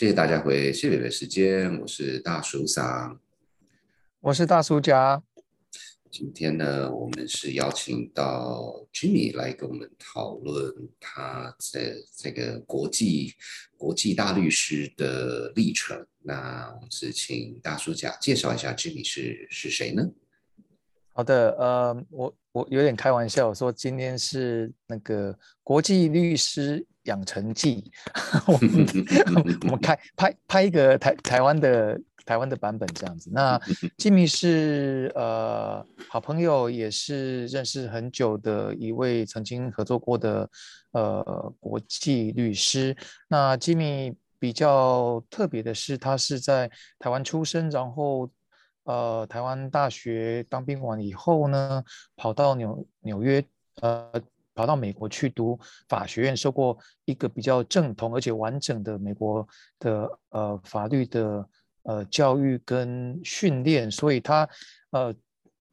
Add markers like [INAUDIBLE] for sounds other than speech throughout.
谢谢大家回谢北北时间，我是大叔桑，我是大叔家。今天呢，我们是邀请到 Jimmy 来跟我们讨论他在这个国际国际大律师的历程。那我们是请大叔甲介绍一下 Jimmy 是是谁呢？好的，呃，我我有点开玩笑我说今天是那个国际律师养成记，[LAUGHS] [LAUGHS] 我们我们开拍拍一个台台湾的。台湾的版本这样子，那 [LAUGHS] 吉米是呃好朋友，也是认识很久的一位曾经合作过的呃国际律师。那吉米比较特别的是，他是在台湾出生，然后呃台湾大学当兵完以后呢，跑到纽纽约呃跑到美国去读法学院，受过一个比较正统而且完整的美国的呃法律的。呃，教育跟训练，所以他呃，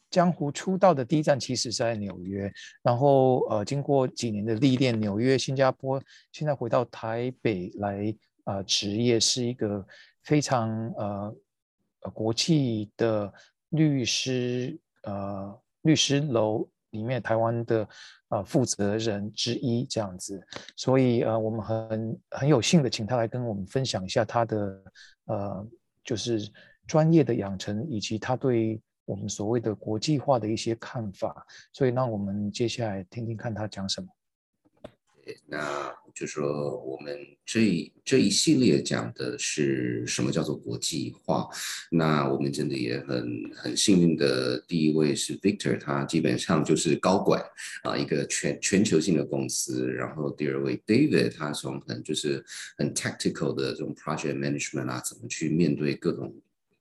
江湖出道的第一站其实是在纽约，然后呃，经过几年的历练，纽约、新加坡，现在回到台北来啊，职业是一个非常呃国际的律师，呃，律师楼里面台湾的呃负责人之一这样子，所以呃，我们很很有幸的请他来跟我们分享一下他的呃。就是专业的养成，以及他对我们所谓的国际化的一些看法，所以让我们接下来听听看他讲什么。那就说我们这一这一系列讲的是什么叫做国际化？那我们真的也很很幸运的，第一位是 Victor，他基本上就是高管啊，一个全全球性的公司。然后第二位 David，他从很就是很 tactical 的这种 project management 啊，怎么去面对各种。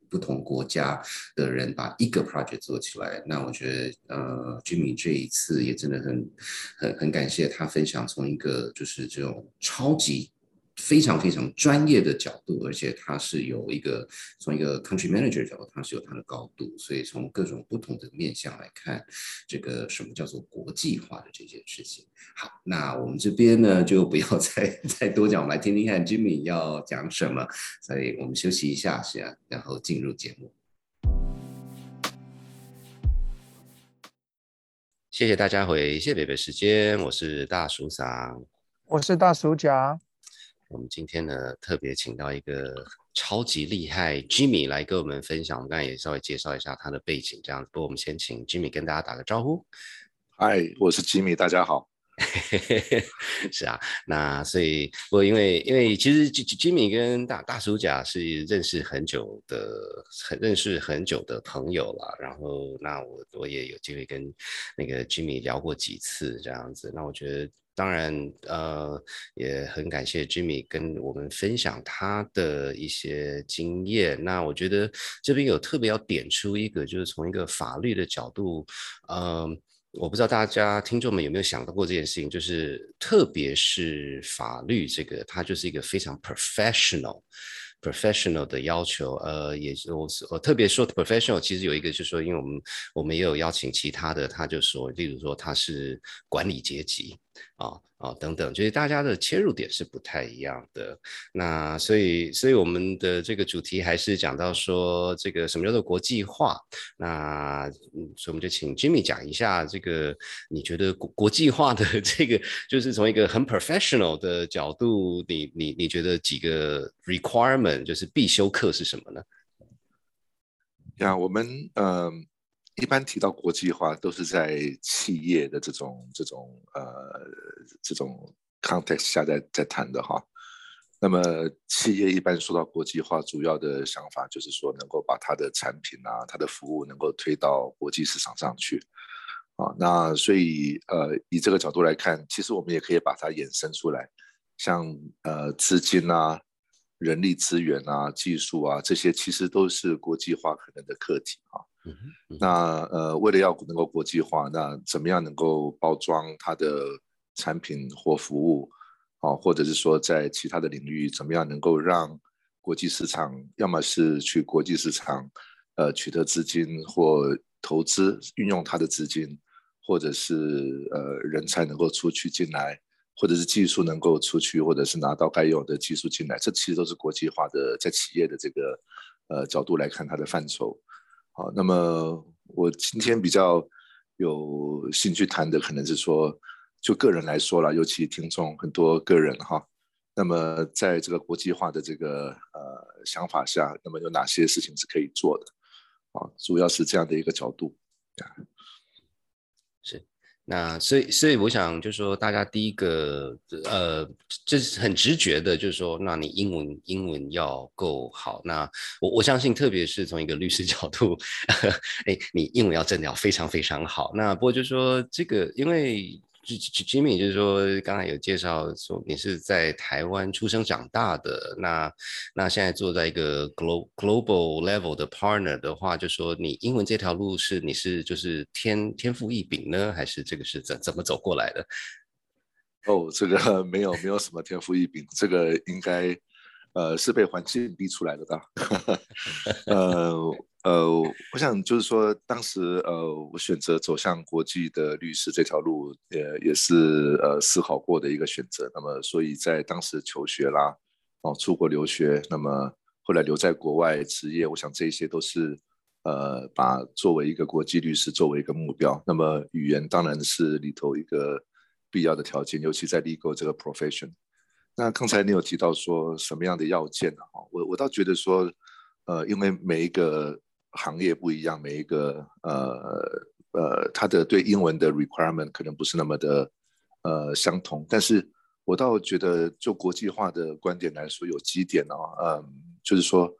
不同国家的人把一个 project 做起来，那我觉得呃君明这一次也真的很很很感谢他分享从一个就是这种超级。非常非常专业的角度，而且它是有一个从一个 country manager 角度，它是有它的高度，所以从各种不同的面向来看，这个什么叫做国际化的这件事情。好，那我们这边呢就不要 [LAUGHS] 再再多讲，我们来听听看 Jimmy 要讲什么。所以我们休息一下，先然后进入节目。谢谢大家回谢北北时间，我是大叔桑，我是大叔甲。我们今天呢，特别请到一个超级厉害 Jimmy 来跟我们分享。我们刚才也稍微介绍一下他的背景，这样子。不过我们先请 Jimmy 跟大家打个招呼。嗨，我是 Jimmy，大家好。[LAUGHS] 是啊，那所以，我因为因为其实 Jimmy 跟大大叔甲是认识很久的，很认识很久的朋友了。然后，那我我也有机会跟那个 Jimmy 聊过几次，这样子。那我觉得。当然，呃，也很感谢 Jimmy 跟我们分享他的一些经验。那我觉得这边有特别要点出一个，就是从一个法律的角度，呃，我不知道大家听众们有没有想到过这件事情，就是特别是法律这个，它就是一个非常 professional。Professional 的要求，呃，也是我我特别说 professional，其实有一个就是说，因为我们我们也有邀请其他的，他就说，例如说他是管理阶级啊。啊，等等，就是大家的切入点是不太一样的。那所以，所以我们的这个主题还是讲到说，这个什么叫做国际化？那所以我们就请 Jimmy 讲一下这个，你觉得国国际化的这个，就是从一个很 professional 的角度，你你你觉得几个 requirement 就是必修课是什么呢？呀，我们嗯。一般提到国际化，都是在企业的这种、这种、呃、这种 context 下在在谈的哈。那么，企业一般说到国际化，主要的想法就是说，能够把它的产品啊、它的服务能够推到国际市场上去啊。那所以，呃，以这个角度来看，其实我们也可以把它衍生出来，像呃资金啊、人力资源啊、技术啊这些，其实都是国际化可能的课题啊。那呃，为了要能够国际化，那怎么样能够包装它的产品或服务，啊，或者是说在其他的领域，怎么样能够让国际市场，要么是去国际市场，呃，取得资金或投资，运用它的资金，或者是呃人才能够出去进来，或者是技术能够出去，或者是拿到该有的技术进来，这其实都是国际化的，在企业的这个呃角度来看它的范畴。好，那么我今天比较有兴趣谈的，可能是说，就个人来说了，尤其听众很多个人哈，那么在这个国际化的这个呃想法下，那么有哪些事情是可以做的？啊，主要是这样的一个角度。是那所以，所以我想就是说，大家第一个，呃，这是很直觉的，就是说，那你英文英文要够好。那我我相信，特别是从一个律师角度，[LAUGHS] 哎，你英文要真的要非常非常好。那不过就是说，这个因为。Jimmy 就是说，刚才有介绍说你是在台湾出生长大的，那那现在坐在一个 global global level 的 partner 的话，就说你英文这条路是你是就是天天赋异禀呢，还是这个是怎怎么走过来的？哦，这个 [LAUGHS] 没有没有什么天赋异禀，这个应该呃是被环境逼出来的吧？[LAUGHS] 呃。呃，我想就是说，当时呃，我选择走向国际的律师这条路，呃，也是呃思考过的一个选择。那么，所以在当时求学啦，哦，出国留学，那么后来留在国外职业，我想这些都是呃，把作为一个国际律师作为一个目标。那么，语言当然是里头一个必要的条件，尤其在 legal 这个 profession。那刚才你有提到说什么样的要件呢？哈，我我倒觉得说，呃，因为每一个行业不一样，每一个呃呃，他的对英文的 requirement 可能不是那么的呃相同，但是我倒觉得就国际化的观点来说，有几点哦，嗯，就是说，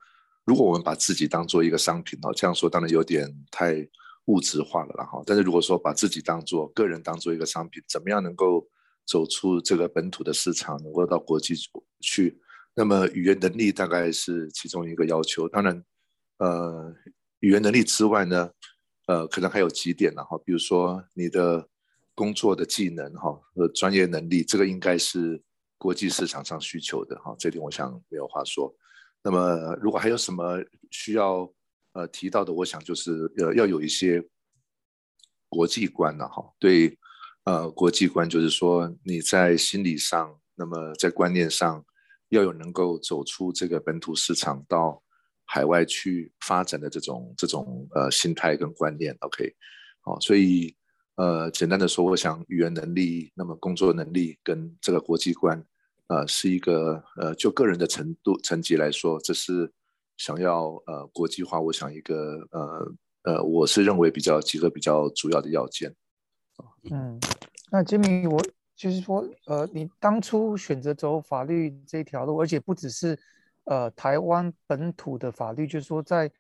如果我们把自己当做一个商品哦，这样说当然有点太物质化了，然后，但是如果说把自己当做个人当做一个商品，怎么样能够走出这个本土的市场，能够到国际去，那么语言能力大概是其中一个要求，当然，呃。语言能力之外呢，呃，可能还有几点呢哈，比如说你的工作的技能哈和专业能力，这个应该是国际市场上需求的哈，这点我想没有话说。那么如果还有什么需要呃提到的，我想就是呃要有一些国际观呢哈，对，呃国际观就是说你在心理上，那么在观念上要有能够走出这个本土市场到。海外去发展的这种这种呃心态跟观念，OK，好，所以呃简单的说，我想语言能力，那么工作能力跟这个国际观，呃是一个呃就个人的程度层级来说，这是想要呃国际化，我想一个呃呃我是认为比较几个比较主要的要件。嗯，那杰米，我就是说呃你当初选择走法律这条路，而且不只是。呃，台湾本土的法律就是说，在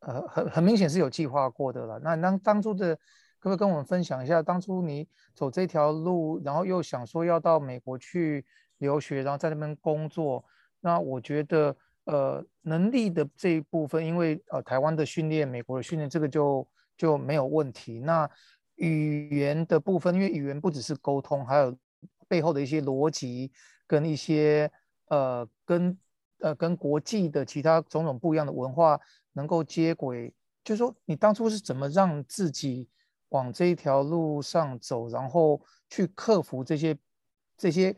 呃很很明显是有计划过的了。那当当初的，可不可以跟我们分享一下，当初你走这条路，然后又想说要到美国去留学，然后在那边工作。那我觉得，呃，能力的这一部分，因为呃台湾的训练，美国的训练，这个就就没有问题。那语言的部分，因为语言不只是沟通，还有背后的一些逻辑跟一些呃跟。呃，跟国际的其他种种不一样的文化能够接轨，就是说你当初是怎么让自己往这一条路上走，然后去克服这些这些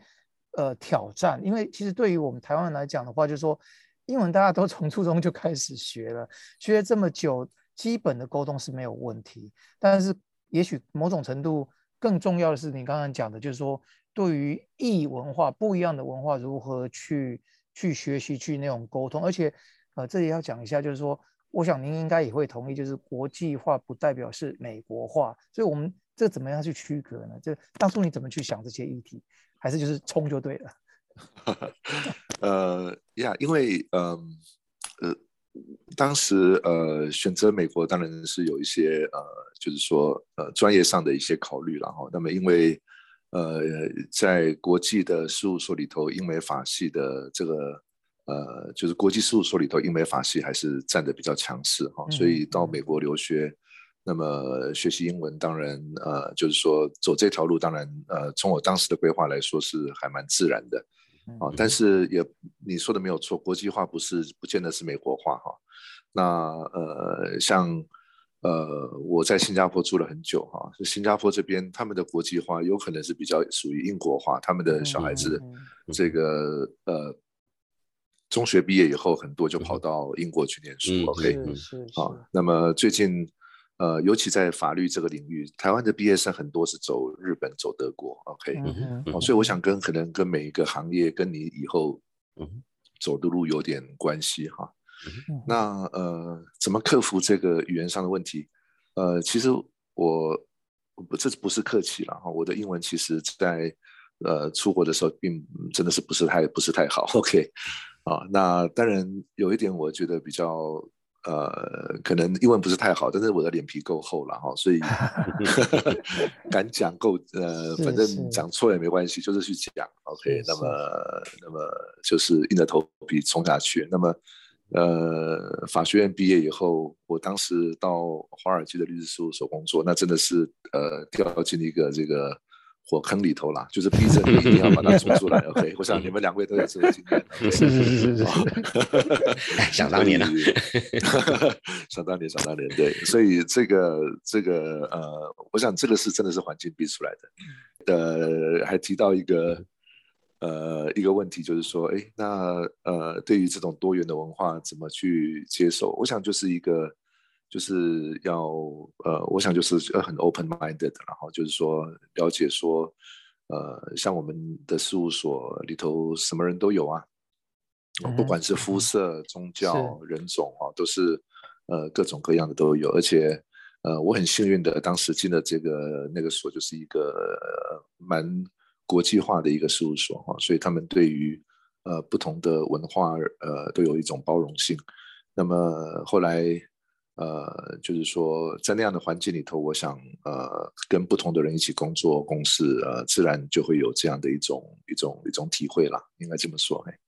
呃挑战？因为其实对于我们台湾人来讲的话，就是说英文大家都 [LAUGHS] 从初中就开始学了，学了这么久，基本的沟通是没有问题。但是也许某种程度更重要的是你刚刚讲的，就是说对于异文化不一样的文化如何去。去学习去那种沟通，而且，呃，这里要讲一下，就是说，我想您应该也会同意，就是国际化不代表是美国化，所以我们这怎么样去区隔呢？这当初你怎么去想这些议题，还是就是冲就对了？[LAUGHS] 呃呀，因为呃呃，当时呃选择美国当然是有一些呃，就是说呃专业上的一些考虑然后。那么因为呃，在国际的事务所里头，英美法系的这个呃，就是国际事务所里头，英美法系还是占的比较强势哈。所以到美国留学，那么学习英文，当然呃，就是说走这条路，当然呃，从我当时的规划来说是还蛮自然的啊。但是也你说的没有错，国际化不是不见得是美国化哈。那呃，像。呃，我在新加坡住了很久哈，新加坡这边他们的国际化有可能是比较属于英国化，他们的小孩子这个呃中学毕业以后很多就跑到英国去念书，OK，好，那么最近呃，尤其在法律这个领域，台湾的毕业生很多是走日本、走德国，OK，哦，所以我想跟可能跟每一个行业跟你以后走的路有点关系哈。那呃，怎么克服这个语言上的问题？呃，其实我不这不是客气了哈，我的英文其实在呃出国的时候并真的是不是太不是太好。OK，啊，那当然有一点我觉得比较呃，可能英文不是太好，但是我的脸皮够厚了哈，所以 [LAUGHS] [LAUGHS] 敢讲够呃，反正讲错也没关系，就是去讲。OK，那么那么就是硬着头皮冲下去。那么。呃，法学院毕业以后，我当时到华尔街的律师事务所工作，那真的是呃掉进一个这个火坑里头啦，就是逼着你一定要把它冲出来。OK，[LAUGHS] 我想你们两位都有这个经验。是是是是是。[LAUGHS] 想当年啊，[LAUGHS] 想当年，想当年，对，所以这个这个呃，我想这个是真的是环境逼出来的。呃，还提到一个。呃，一个问题就是说，哎，那呃，对于这种多元的文化怎么去接受？我想就是一个，就是要呃，我想就是呃很 open minded，然后就是说了解说，呃，像我们的事务所里头什么人都有啊，不管是肤色、宗教、人种啊，都是呃各种各样的都有，而且呃，我很幸运的当时进了这个那个所，就是一个蛮。国际化的一个事务所哈，所以他们对于呃不同的文化呃都有一种包容性。那么后来呃就是说在那样的环境里头，我想呃跟不同的人一起工作共事呃自然就会有这样的一种一种一种体会啦，应该这么说哎。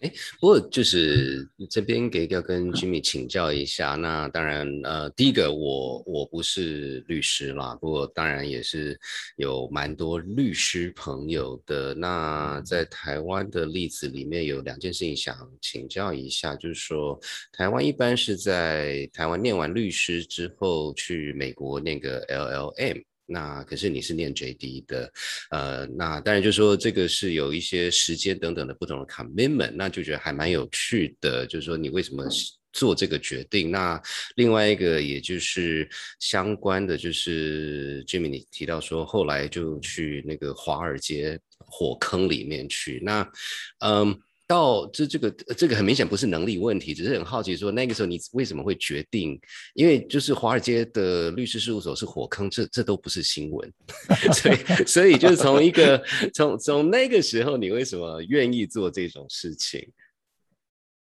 哎，不过就是这边给要跟 Jimmy 请教一下。那当然，呃，第一个我我不是律师啦，不过当然也是有蛮多律师朋友的。那在台湾的例子里面有两件事情想请教一下，就是说台湾一般是在台湾念完律师之后去美国那个 LLM。那可是你是念 JD 的，呃，那当然就说这个是有一些时间等等的不同的 commitment，那就觉得还蛮有趣的，就是说你为什么做这个决定？那另外一个也就是相关的，就是 Jimmy 你提到说后来就去那个华尔街火坑里面去，那嗯。到这这个这个很明显不是能力问题，只是很好奇说那个时候你为什么会决定？因为就是华尔街的律师事务所是火坑，这这都不是新闻，[LAUGHS] 所以所以就是从一个从从那个时候你为什么愿意做这种事情？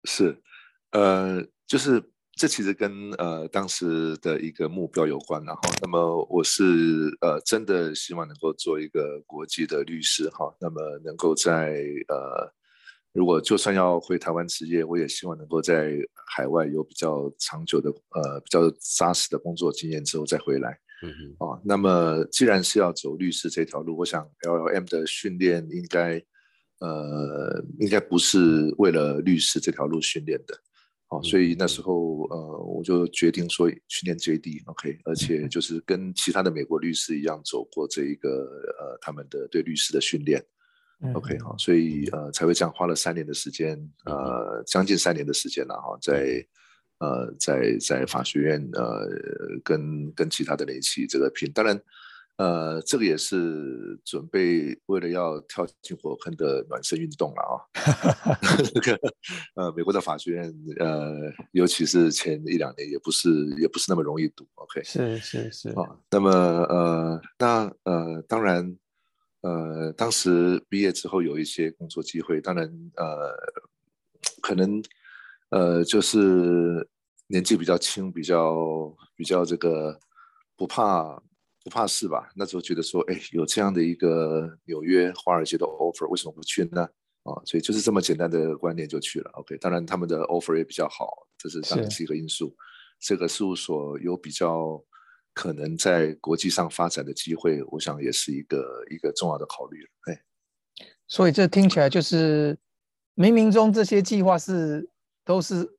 是，呃，就是这其实跟呃当时的一个目标有关，然后那么我是呃真的希望能够做一个国际的律师哈，那么能够在呃。如果就算要回台湾职业，我也希望能够在海外有比较长久的、呃比较扎实的工作经验之后再回来。嗯嗯。啊，那么既然是要走律师这条路，我想 L L M 的训练应该，呃，应该不是为了律师这条路训练的。哦，所以那时候呃，我就决定说去念 J D，OK，而且就是跟其他的美国律师一样走过这一个呃他们的对律师的训练。OK，好，所以呃才会这样花了三年的时间，呃，将近三年的时间了哈，在呃在在法学院呃跟跟其他的人一起这个拼，当然呃这个也是准备为了要跳进火坑的暖身运动了啊。[LAUGHS] [LAUGHS] 这个呃美国的法学院呃尤其是前一两年也不是也不是那么容易读，OK，是是是啊，那么呃那呃当然。呃，当时毕业之后有一些工作机会，当然呃，可能呃就是年纪比较轻，比较比较这个不怕不怕事吧。那时候觉得说，哎，有这样的一个纽约华尔街的 offer，为什么不去呢？啊，所以就是这么简单的观念就去了。OK，当然他们的 offer 也比较好，这是当然是一个因素。这个事务所有比较。可能在国际上发展的机会，我想也是一个一个重要的考虑了。哎，所以这听起来就是冥冥中这些计划是都是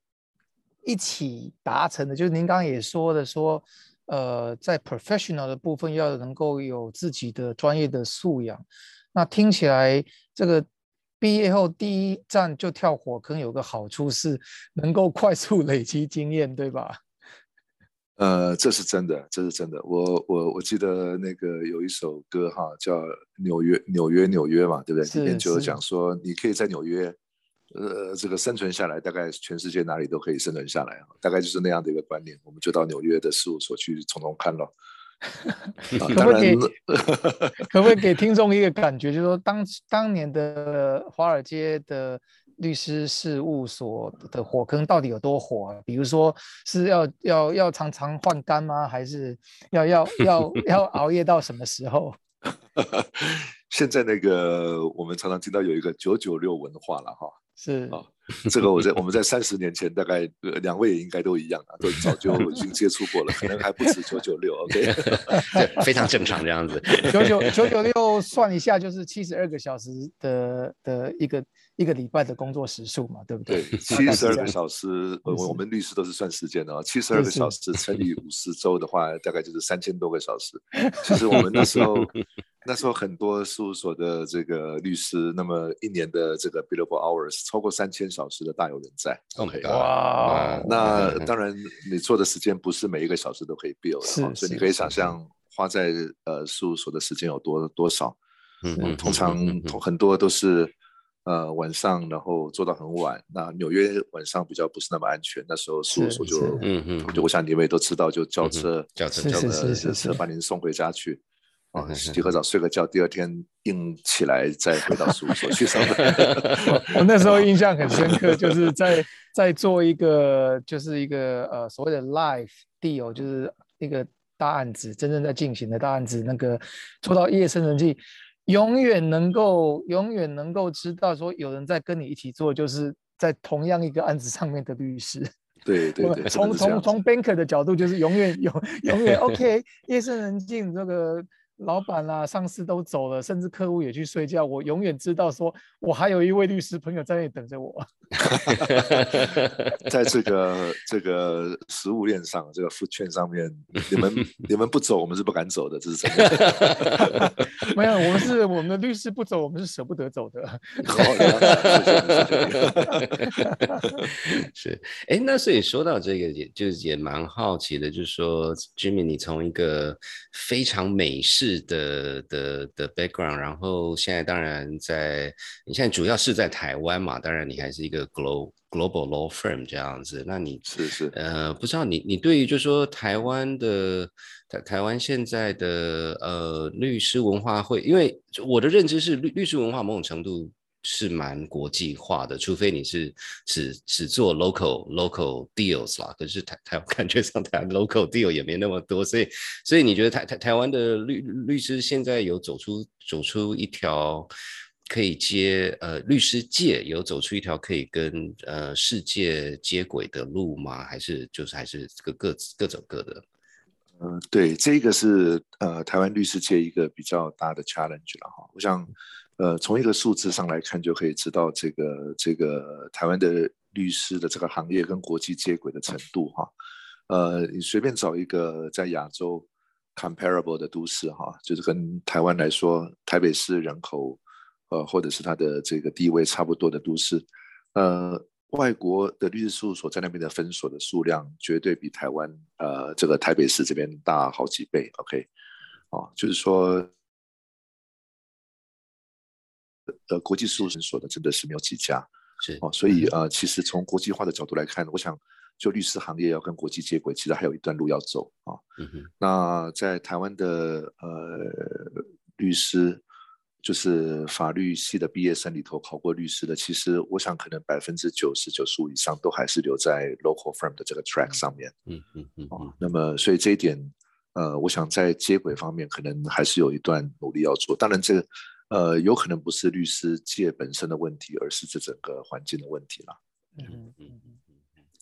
一起达成的？就是您刚刚也说的，说呃，在 professional 的部分要能够有自己的专业的素养。那听起来这个毕业后第一站就跳火坑，有个好处是能够快速累积经验，对吧？呃，这是真的，这是真的。我我我记得那个有一首歌哈，叫《纽约纽约纽约》嘛，对不对？里面就讲说，你可以在纽约，呃，这个生存下来，大概全世界哪里都可以生存下来大概就是那样的一个观念。我们就到纽约的事务所去从中看了。[LAUGHS] 可不可以？[LAUGHS] [LAUGHS] 可不可以给听众一个感觉，就是说当当年的华尔街的。律师事务所的火坑到底有多火？比如说是要要要常常换肝吗？还是要要 [LAUGHS] 要要熬夜到什么时候？[LAUGHS] 现在那个我们常常听到有一个九九六文化了哈，是啊，这个我在我们在三十年前大概两位也应该都一样啊，都早就已经接触过了，可能还不止九九六，OK，[LAUGHS] 非常正常这样子。九九九九六算一下就是七十二个小时的的一个。一个礼拜的工作时数嘛，对不对？对，[LAUGHS] 七十二个小时，我我们律师都是算时间的啊。七十二个小时乘以五十周的话，大概就是三千多个小时。其实我们那时候，[LAUGHS] 那时候很多事务所的这个律师，那么一年的这个 billable hours 超过三千小时的大有人在。OK，哇，那当然你做的时间不是每一个小时都可以 bill 的，所以你可以想象花在呃事务所的时间有多多少。嗯，通常很多都是。呃，晚上然后做到很晚，那纽约晚上比较不是那么安全，那时候事务所就，嗯嗯，就我想你们也都知道，就叫车，叫车，叫车，车把您送回家去，啊，洗个澡，睡个觉，第二天硬起来再回到事务所去上班。[LAUGHS] 我那时候印象很深刻，就是在在做一个就是一个呃所谓的 live deal，就是一个大案子，真正在进行的大案子，那个做到夜深人静。永远能够，永远能够知道说有人在跟你一起做，就是在同样一个案子上面的律师。对 [LAUGHS] 对对，从从从 banker 的角度，就是永远永永远 [LAUGHS] OK，夜深人静这个。老板啊，上司都走了，甚至客户也去睡觉。我永远知道，说我还有一位律师朋友在那里等着我。[LAUGHS] 在这个这个食物链上，这个福券上面，你们 [LAUGHS] 你们不走，我们是不敢走的，这是真的。[LAUGHS] 没有，我们是我们的律师不走，我们是舍不得走的。是，哎，那所以说到这个，也就是也蛮好奇的，就是说，Jimmy，你从一个非常美式。的的的 background，然后现在当然在你现在主要是在台湾嘛，当然你还是一个 global global law firm 这样子，那你是是呃，不知道你你对于就说台湾的台台湾现在的呃律师文化会，因为我的认知是律律师文化某种程度。是蛮国际化的，除非你是只只做 local local deals 啦。可是台台湾 [LAUGHS] 感觉上台湾 local deal 也没那么多，所以所以你觉得台台台湾的律律师现在有走出走出一条可以接呃律师界有走出一条可以跟呃世界接轨的路吗？还是就是还是各各各走各的？嗯，对，这个是呃台湾律师界一个比较大的 challenge 了哈。我想。呃，从一个数字上来看，就可以知道这个这个台湾的律师的这个行业跟国际接轨的程度哈。呃，你随便找一个在亚洲 comparable 的都市哈，就是跟台湾来说，台北市人口呃或者是它的这个地位差不多的都市，呃，外国的律师事务所在那边的分所的数量绝对比台湾呃这个台北市这边大好几倍。OK，哦，就是说。呃，国际事务所的真的是没有几家，是哦，所以呃，其实从国际化的角度来看，我想就律师行业要跟国际接轨，其实还有一段路要走啊。嗯哼，那在台湾的呃律师，就是法律系的毕业生里头考过律师的，其实我想可能百分之九十九十五以上都还是留在 local firm 的这个 track 上面。嗯嗯嗯。哦，那么所以这一点，呃，我想在接轨方面可能还是有一段努力要做。当然这个。呃，有可能不是律师界本身的问题，而是这整个环境的问题啦。嗯嗯嗯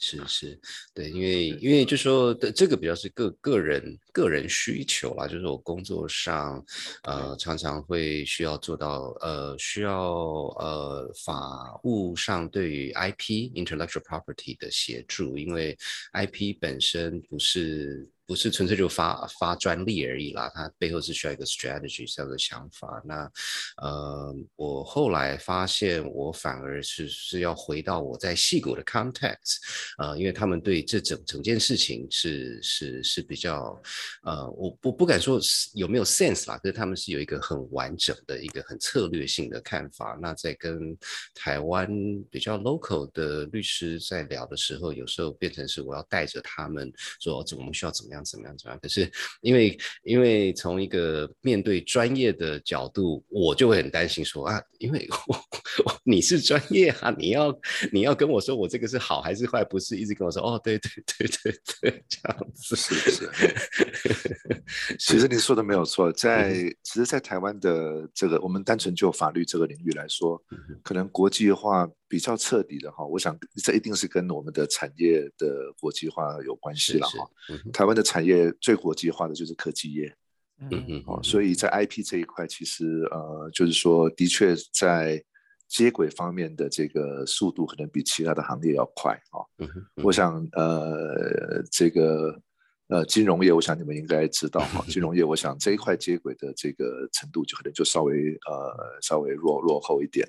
是是，对，因为因为就说的这个比较是个个人个人需求啦，就是我工作上，呃，常常会需要做到，呃，需要呃法务上对于 IP intellectual property 的协助，因为 IP 本身不是。不是纯粹就发发专利而已啦，它背后是需要一个 strategy，这样的想法。那呃，我后来发现，我反而是是要回到我在戏骨的 context，呃，因为他们对这整整件事情是是是比较呃，我不不敢说有没有 sense 啦，可是他们是有一个很完整的一个很策略性的看法。那在跟台湾比较 local 的律师在聊的时候，有时候变成是我要带着他们说，我们需要怎么样。怎么样？怎么样？可是因为因为从一个面对专业的角度，我就会很担心说啊，因为我你是专业啊，你要你要跟我说我这个是好还是坏，不是一直跟我说哦，对对对对对，这样子是是。[LAUGHS] 其实你说的没有错，在其实，在台湾的这个，我们单纯就法律这个领域来说，可能国际化比较彻底的哈，我想这一定是跟我们的产业的国际化有关系了哈。台湾的产业最国际化的就是科技业，嗯嗯，哦，所以在 IP 这一块，其实呃，就是说，的确在接轨方面的这个速度，可能比其他的行业要快啊。我想呃，这个。呃，金融业，我想你们应该知道哈。[LAUGHS] 金融业，我想这一块接轨的这个程度，就可能就稍微呃稍微落落后一点。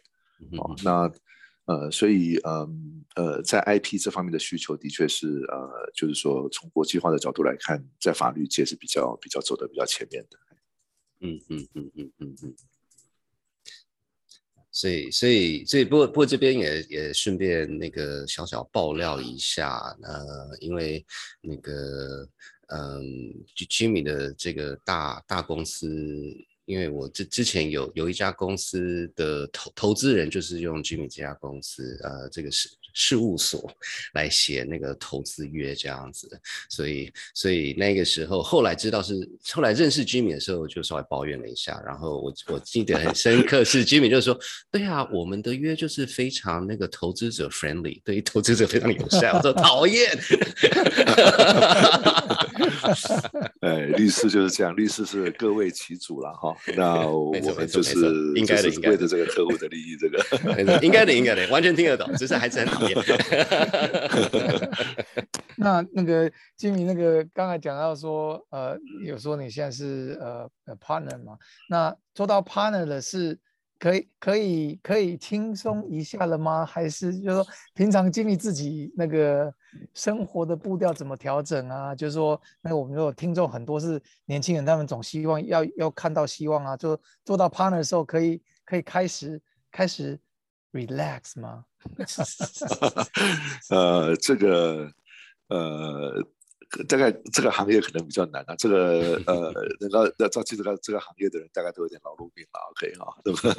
哦，那呃，所以嗯呃，在 IP 这方面的需求，的确是呃，就是说从国际化的角度来看，在法律界是比较比较走的比较前面的。嗯嗯嗯嗯嗯嗯。所以，所以，所以，不过，不过这边也也顺便那个小小爆料一下，呃，因为那个，嗯，Jimmy 的这个大大公司。因为我之之前有有一家公司的投投资人就是用 Jimmy 这家公司，呃，这个事事务所来写那个投资约这样子，所以所以那个时候后来知道是后来认识 Jimmy 的时候，就稍微抱怨了一下，然后我我记得很深刻是 Jimmy 就说，对啊，我们的约就是非常那个投资者 friendly，对于投资者非常友善，我说讨厌。[LAUGHS] 哎，律师就是这样，律师是各为其主了哈。[LAUGHS] 那我们就是应该的，为着这个客户的利益，这个 [LAUGHS] 应该的，应该的，完全听得懂，只是还是很讨厌。[LAUGHS] 那那个金明，那个刚才讲到说，呃，有说你现在是呃 partner 嘛？那做到 partner 的是。可以可以可以轻松一下了吗？还是就是说平常经历自己那个生活的步调怎么调整啊？就是说，那我们如果听众很多是年轻人，他们总希望要要看到希望啊，就做到 partner 的时候，可以可以开始开始 relax 吗？[LAUGHS] 呃，这个呃。大概这个行业可能比较难啊，这个呃，那个要照进这个这个行业的人，大概都有点劳碌命了，OK 哈，对吧？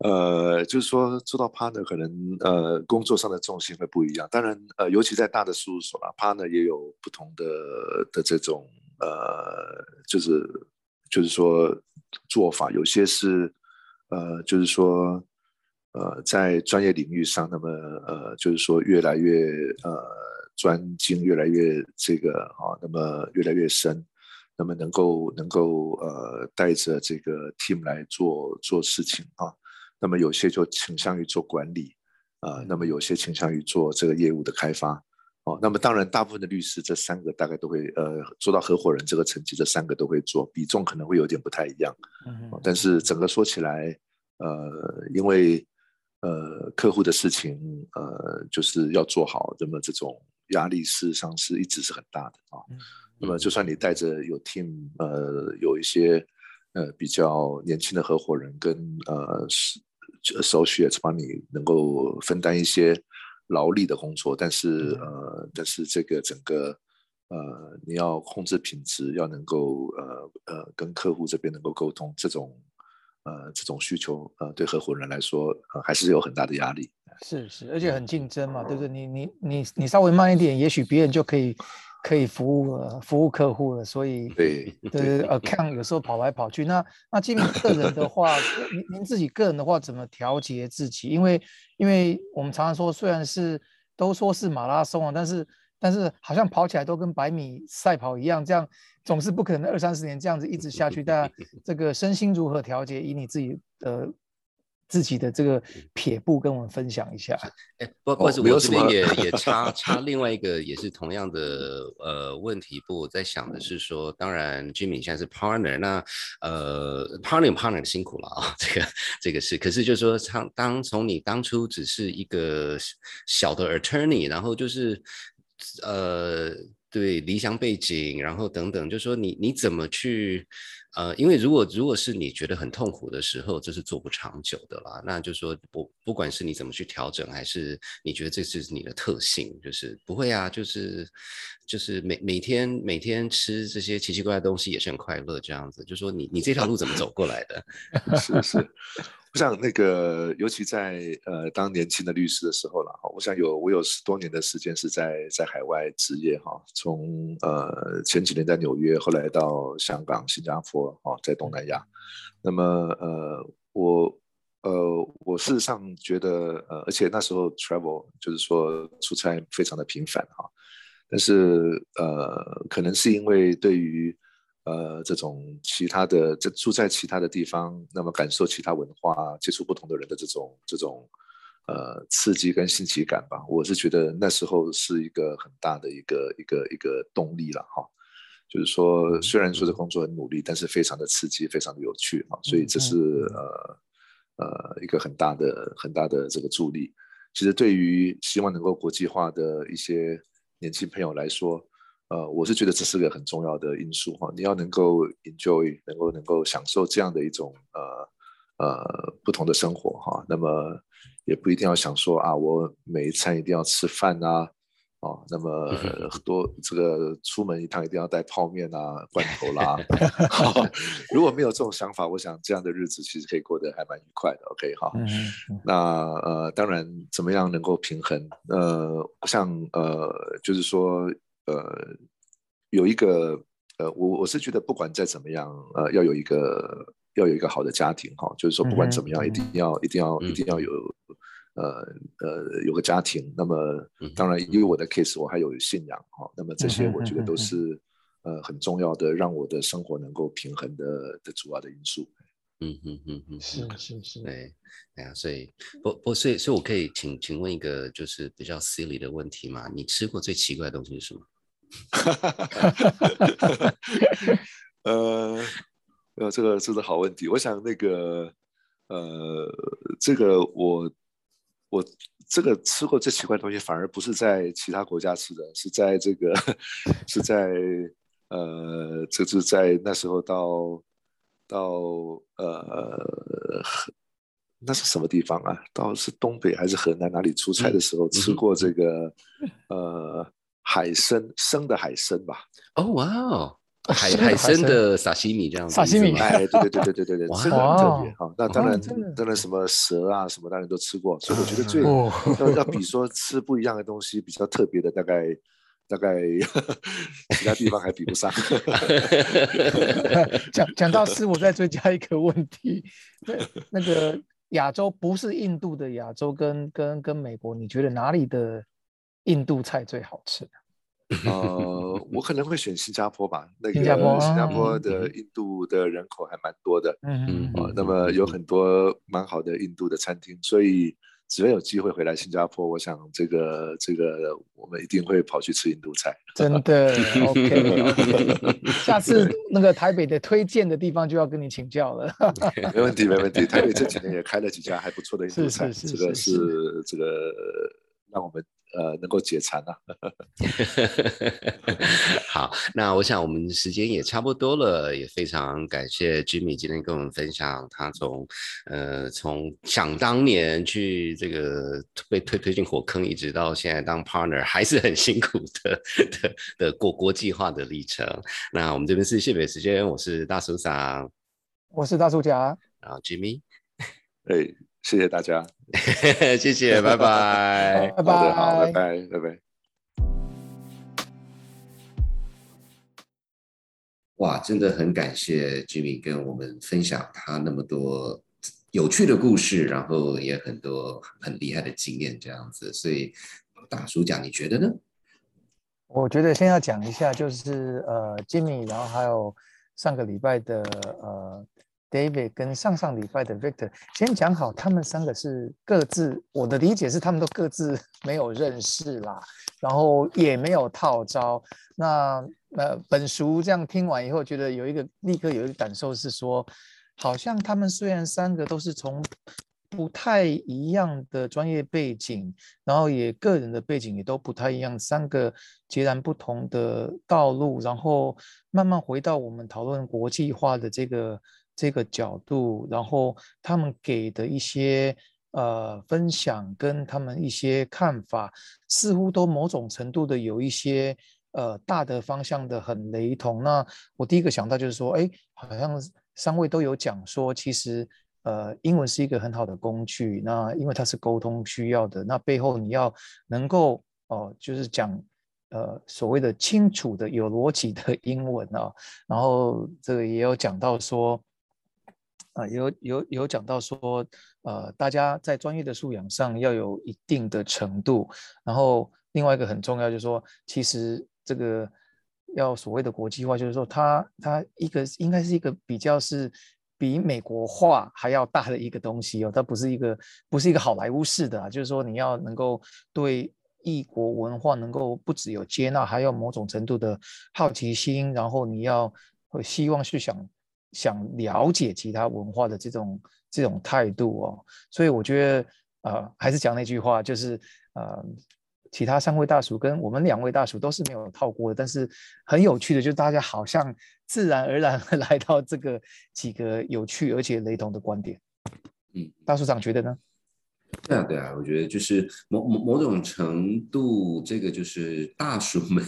[LAUGHS] 呃，就是说做到 partner 可能呃工作上的重心会不一样，当然呃，尤其在大的事务所啦，partner 也有不同的的这种呃，就是就是说做法，有些是呃，就是说呃，在专业领域上，那么呃，就是说越来越呃。专精越来越这个啊，那么越来越深，那么能够能够呃带着这个 team 来做做事情啊，那么有些就倾向于做管理啊，那么有些倾向于做这个业务的开发哦，那么当然大部分的律师这三个大概都会呃做到合伙人这个层级，这三个都会做，比重可能会有点不太一样，嗯，但是整个说起来呃，因为呃客户的事情呃就是要做好，那么这种。压力事实上是一直是很大的啊。那么就算你带着有 team，呃，有一些呃比较年轻的合伙人跟呃手续也帮你能够分担一些劳力的工作，但是呃，但是这个整个呃你要控制品质，要能够呃呃跟客户这边能够沟通，这种呃这种需求呃对合伙人来说呃还是有很大的压力。是是，而且很竞争嘛，对不对？你你你你稍微慢一点，也许别人就可以可以服务了，服务客户了。所以对对呃，看有时候跑来跑去。那那基明个人的话，您您自己个人的话，怎么调节自己？因为因为我们常常说，虽然是都说是马拉松啊，但是但是好像跑起来都跟百米赛跑一样，这样总是不可能二三十年这样子一直下去。大家 [LAUGHS] 这个身心如何调节，以你自己的。自己的这个撇步跟我们分享一下。哎，不不是，[LAUGHS] 我这边也也插插另外一个也是同样的呃问题。不，我在想的是说，当然 Jimmy 现在是 partner，那呃 partner partner 辛苦了啊，[LAUGHS] 这个这个是。可是就是说，当当从你当初只是一个小的 attorney，然后就是呃对理想背景，然后等等，就说你你怎么去？呃，因为如果如果是你觉得很痛苦的时候，这是做不长久的啦。那就说不不管是你怎么去调整，还是你觉得这是你的特性，就是不会啊，就是就是每每天每天吃这些奇奇怪怪的东西也是很快乐这样子。就说你你这条路怎么走过来的？[LAUGHS] 是是。我想那个，尤其在呃当年轻的律师的时候了哈，我想有我有十多年的时间是在在海外执业哈，从呃前几年在纽约，后来到香港、新加坡哈，在东南亚。那么呃我呃我事实上觉得呃，而且那时候 travel 就是说出差非常的频繁哈，但是呃可能是因为对于呃，这种其他的，这住在其他的地方，那么感受其他文化，接触不同的人的这种这种呃刺激跟新奇感吧，我是觉得那时候是一个很大的一个一个一个动力了哈。就是说，虽然说这工作很努力，但是非常的刺激，非常的有趣哈，所以这是呃呃一个很大的很大的这个助力。其实对于希望能够国际化的一些年轻朋友来说。呃，我是觉得这是个很重要的因素哈，你要能够 enjoy，能够能够享受这样的一种呃呃不同的生活哈，那么也不一定要想说啊，我每一餐一定要吃饭呐，哦，那么很多这个出门一趟一定要带泡面啊、罐头啦，[LAUGHS] [LAUGHS] 如果没有这种想法，我想这样的日子其实可以过得还蛮愉快的，OK 哈。那呃，当然怎么样能够平衡？呃，像呃，就是说。呃，有一个呃，我我是觉得不管再怎么样，呃，要有一个要有一个好的家庭哈，就是说不管怎么样，一定要一定要一定要有呃呃有个家庭。那么当然，因为我的 case 我还有信仰哈，那么这些我觉得都是呃很重要的，让我的生活能够平衡的的主要的因素。嗯嗯嗯嗯，是是是，对，哎呀，所以不不，所以所以我可以请请问一个就是比较 silly 的问题嘛？你吃过最奇怪的东西是什么？哈哈哈哈哈！呃，呃，这个这是好问题。我想那个，呃，这个我我这个吃过最奇怪的东西，反而不是在其他国家吃的，是在这个 [LAUGHS] 是在呃，这是在那时候到到呃，那是什么地方啊？到是东北还是河南哪里出差的时候吃过这个呃。海参生的海参吧？哦哇哦，[LAUGHS] 海海参的沙西米这样子，沙西米，哎，对对对对对对对，这个很特别哈。那当然，当然什么蛇啊什么，当然都吃过。所以我觉得最要要比说吃不一样的东西比较特别的，大概大概 [LAUGHS] 其他地方还比不上。[LAUGHS] 讲讲到吃，我再追加一个问题，那那个亚洲不是印度的亚洲，跟跟跟美国，你觉得哪里的？印度菜最好吃的，[LAUGHS] 呃，我可能会选新加坡吧。那个新加坡，新加坡的印度的人口还蛮多的，嗯嗯，那么有很多蛮好的印度的餐厅，所以只要有机会回来新加坡，我想这个这个我们一定会跑去吃印度菜。真的，[LAUGHS] OK，[LAUGHS] 下次那个台北的推荐的地方就要跟你请教了。没问题，没问题。台北这几年也开了几家还不错的印度菜，这个是这个让我们。呃，能够解馋啊！[LAUGHS] 好，那我想我们时间也差不多了，也非常感谢 Jimmy 今天跟我们分享他从呃从想当年去这个被推推进火坑，一直到现在当 partner 还是很辛苦的 [LAUGHS] 的的国国际化的历程。那我们这边是谢北时间，我是大叔桑，我是大叔甲，然后 Jimmy，哎。谢谢大家，[LAUGHS] 谢谢，拜拜，[LAUGHS] 拜拜，好，拜拜，拜拜。哇，真的很感谢 Jimmy 跟我们分享他那么多有趣的故事，然后也很多很厉害的经验这样子，所以大叔讲，你觉得呢？我觉得先要讲一下，就是呃，Jimmy，然后还有上个礼拜的呃。David 跟上上礼拜的 Victor 先讲好，他们三个是各自，我的理解是他们都各自 [LAUGHS] 没有认识啦，然后也没有套招。那呃，本熟这样听完以后，觉得有一个立刻有一个感受是说，好像他们虽然三个都是从不太一样的专业背景，然后也个人的背景也都不太一样，三个截然不同的道路，然后慢慢回到我们讨论国际化的这个。这个角度，然后他们给的一些呃分享跟他们一些看法，似乎都某种程度的有一些呃大的方向的很雷同。那我第一个想到就是说，哎，好像三位都有讲说，其实呃英文是一个很好的工具。那因为它是沟通需要的，那背后你要能够哦，就是讲呃所谓的清楚的有逻辑的英文啊。然后这个也有讲到说。啊，有有有讲到说，呃，大家在专业的素养上要有一定的程度，然后另外一个很重要就是说，其实这个要所谓的国际化，就是说它它一个应该是一个比较是比美国化还要大的一个东西哦，它不是一个不是一个好莱坞式的啊，就是说你要能够对异国文化能够不只有接纳，还有某种程度的好奇心，然后你要会希望去想。想了解其他文化的这种这种态度哦，所以我觉得呃，还是讲那句话，就是呃，其他三位大叔跟我们两位大叔都是没有套过的，但是很有趣的，就是大家好像自然而然 [LAUGHS] 来到这个几个有趣而且雷同的观点。嗯，大叔长觉得呢？对啊，对啊，我觉得就是某某某种程度，这个就是大叔们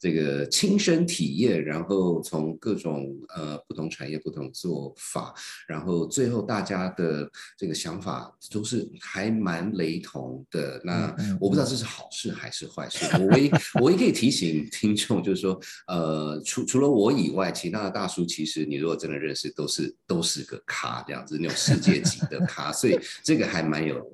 这个亲身体验，然后从各种呃不同产业、不同做法，然后最后大家的这个想法都是还蛮雷同的。那我不知道这是好事还是坏事。我唯一我也可以提醒听众，就是说，呃，除除了我以外，其他的大叔其实你如果真的认识，都是都是个咖这样子，那种世界级的咖，所以这个还蛮有。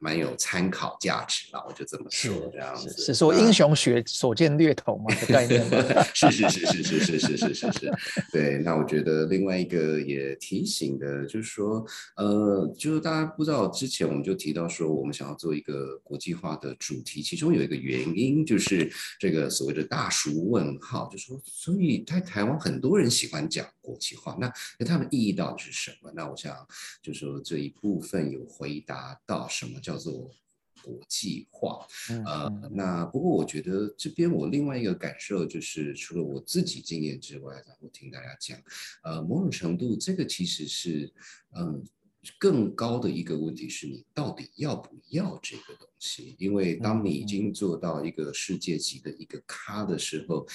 蛮有参考价值吧，我就这么说，这样子是说英雄学所见略同嘛的概念是 [LAUGHS] 是是是是是是是是是，对。那我觉得另外一个也提醒的，就是说，呃，就是大家不知道之前我们就提到说，我们想要做一个国际化的主题，其中有一个原因就是这个所谓的大叔问号，就说，所以在台湾很多人喜欢讲国际化，那那他们意义到底是什么？那我想就说这一部分有回答到什么。叫做国际化，呃，那不过我觉得这边我另外一个感受就是，除了我自己经验之外，然后听大家讲，呃，某种程度这个其实是，嗯，更高的一个问题是你到底要不要这个东西？因为当你已经做到一个世界级的一个咖的时候，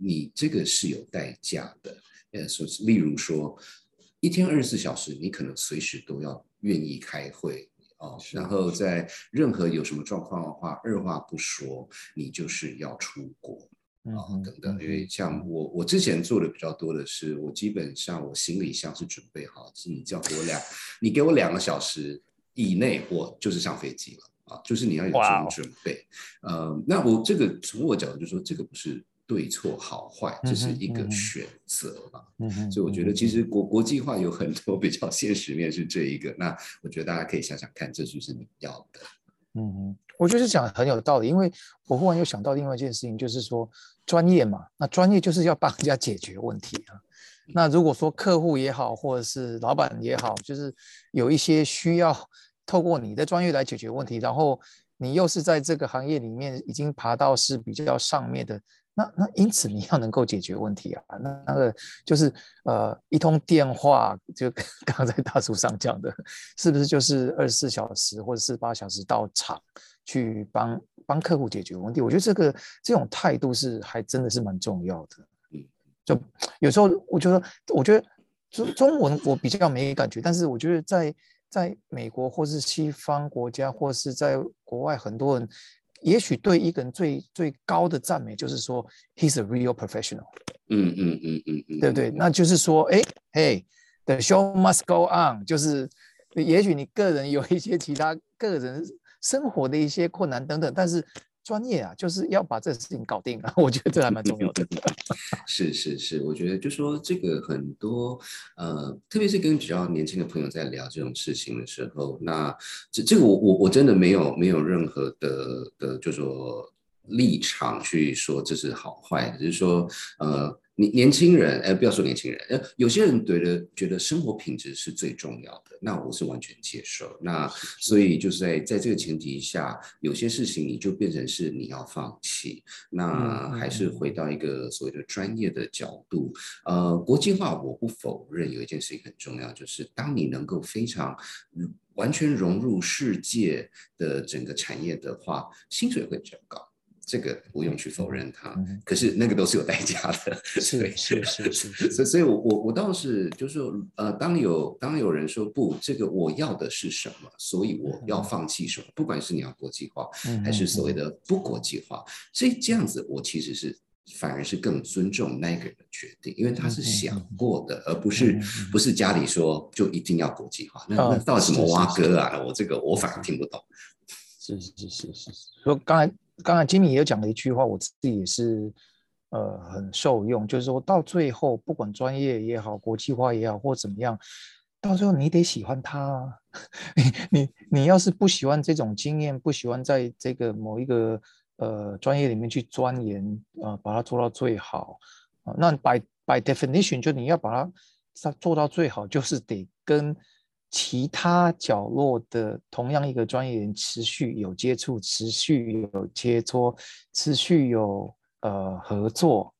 你这个是有代价的。呃，所例如说，一天二十四小时，你可能随时都要愿意开会。哦，然后在任何有什么状况的话，二话不说，你就是要出国啊，等等。因为像我，我之前做的比较多的是，我基本上我行李箱是准备好，是你叫给我两，你给我两个小时以内，我就是上飞机了啊，就是你要有这种准备。呃，那我这个从我角度就说，这个不是。对错好坏，这是一个选择嘛？所以我觉得其实国国际化有很多比较现实面是这一个。那我觉得大家可以想想看，这就是你要的。嗯嗯，我觉得讲很有道理，因为我忽然又想到另外一件事情，就是说专业嘛，那专业就是要帮人家解决问题啊。那如果说客户也好，或者是老板也好，就是有一些需要透过你的专业来解决问题，然后你又是在这个行业里面已经爬到是比较上面的。那那因此你要能够解决问题啊，那那个就是呃一通电话，就 [LAUGHS] 刚才大叔上讲的，是不是就是二十四小时或者四十八小时到场去帮帮客户解决问题？我觉得这个这种态度是还真的是蛮重要的。嗯，就有时候我觉得我觉得中中文我比较没感觉，但是我觉得在在美国或是西方国家或是在国外，很多人。也许对一个人最最高的赞美就是说，he's a real professional。嗯嗯嗯嗯嗯，对不对？那就是说，哎，嘿，the show must go on。就是，也许你个人有一些其他个人生活的一些困难等等，但是专业啊，就是要把这个事情搞定啊。[LAUGHS] 我觉得这还蛮重要的。[LAUGHS] 是是是，我觉得就说这个很多呃，特别是跟比较年轻的朋友在聊这种事情的时候，那这这个我我我真的没有没有任何的的就说立场去说这是好坏，只是说呃。年年轻人，哎，不要说年轻人，呃，有些人觉得觉得生活品质是最重要的，那我是完全接受。那所以就是在在这个前提下，有些事情你就变成是你要放弃，那还是回到一个所谓的专业的角度。呃，国际化我不否认有一件事情很重要，就是当你能够非常完全融入世界的整个产业的话，薪水会比较高。这个不用去否认它，可是那个都是有代价的。[LAUGHS] 是是是 [LAUGHS] 是，所以所以，我我我倒是就是说，呃，当有当有人说不，这个我要的是什么，所以我要放弃什么，不管是你要国际化，还是所谓的不国际化，所以这样子，我其实是反而是更尊重那个人的决定，因为他是想过的，而不是不是家里说就一定要国际化，那那到底什么蛙哥啊？我这个我反而听不懂。是是是是，说刚才。刚才金米也有讲了一句话，我自己也是呃很受用，就是说到最后，不管专业也好，国际化也好，或怎么样，到最后你得喜欢它。[LAUGHS] 你你你要是不喜欢这种经验，不喜欢在这个某一个呃专业里面去钻研啊，把它做到最好啊，那 by by definition 就你要把它做到最好，就是得跟。其他角落的同样一个专业人持续有接触，持续有切磋，持续有呃合作，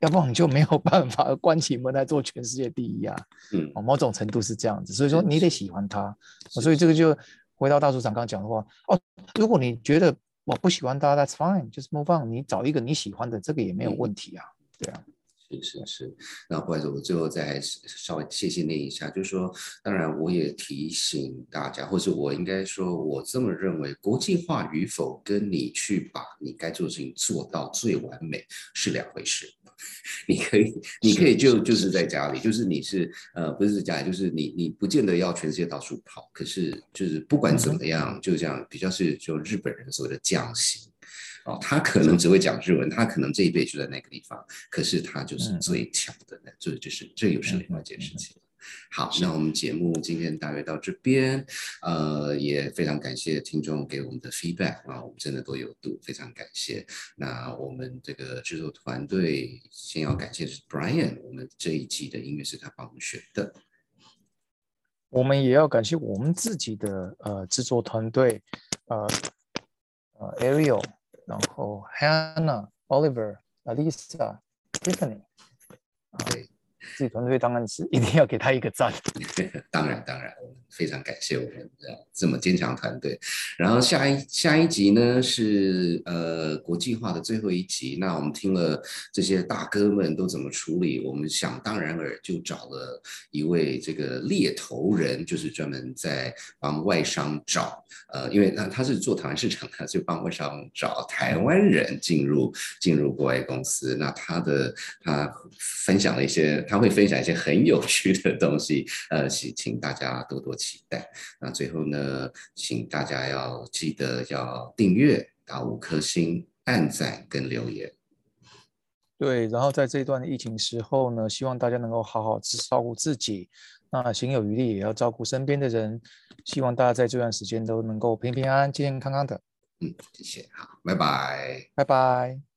要不然你就没有办法关起门来做全世界第一啊。嗯，某种程度是这样子，所以说你得喜欢他。所以这个就回到大组长刚刚讲的话哦，如果你觉得我不喜欢他，That's fine，就是 move on，你找一个你喜欢的，这个也没有问题啊。对啊。是是是，那不好意思，我最后再稍微谢谢念一下，就是说，当然我也提醒大家，或者我应该说，我这么认为，国际化与否跟你去把你该做的事情做到最完美是两回事。[LAUGHS] 你可以，你可以就就是在家里，就是你是呃，不是在家里，就是你你不见得要全世界到处跑，可是就是不管怎么样，就这样比较是就日本人所谓的匠心。哦，他可能只会讲日文，他可能这一辈就在那个地方，可是他就是最强的，那这就是这又是另外一件事情好，那我们节目今天大约到这边，呃，也非常感谢听众给我们的 feedback 啊，我们真的都有度，非常感谢。那我们这个制作团队先要感谢是 Brian，我们这一集的音乐是他帮我们选的。我们也要感谢我们自己的呃制作团队，呃呃 Ariel。然后 Hannah、Oliver、Alisa、Tiffany 自己团队当然是一定要给他一个赞。[LAUGHS] 当然，当然，非常感谢我们这么坚强团队。然后下一下一集呢是呃国际化的最后一集。那我们听了这些大哥们都怎么处理，我们想当然尔就找了一位这个猎头人，就是专门在帮外商找。呃，因为他他是做台湾市场的，就帮外商找台湾人进入进入国外公司。那他的他分享了一些，他会分享一些很有趣的东西。呃，请请大家多多期待。那最后呢，请大家要记得要订阅、打五颗星、按赞跟留言。对，然后在这一段疫情时候呢，希望大家能够好好照顾自己。那行有余力也要照顾身边的人，希望大家在这段时间都能够平平安安、健健康康的。嗯，谢谢，好，拜拜，拜拜。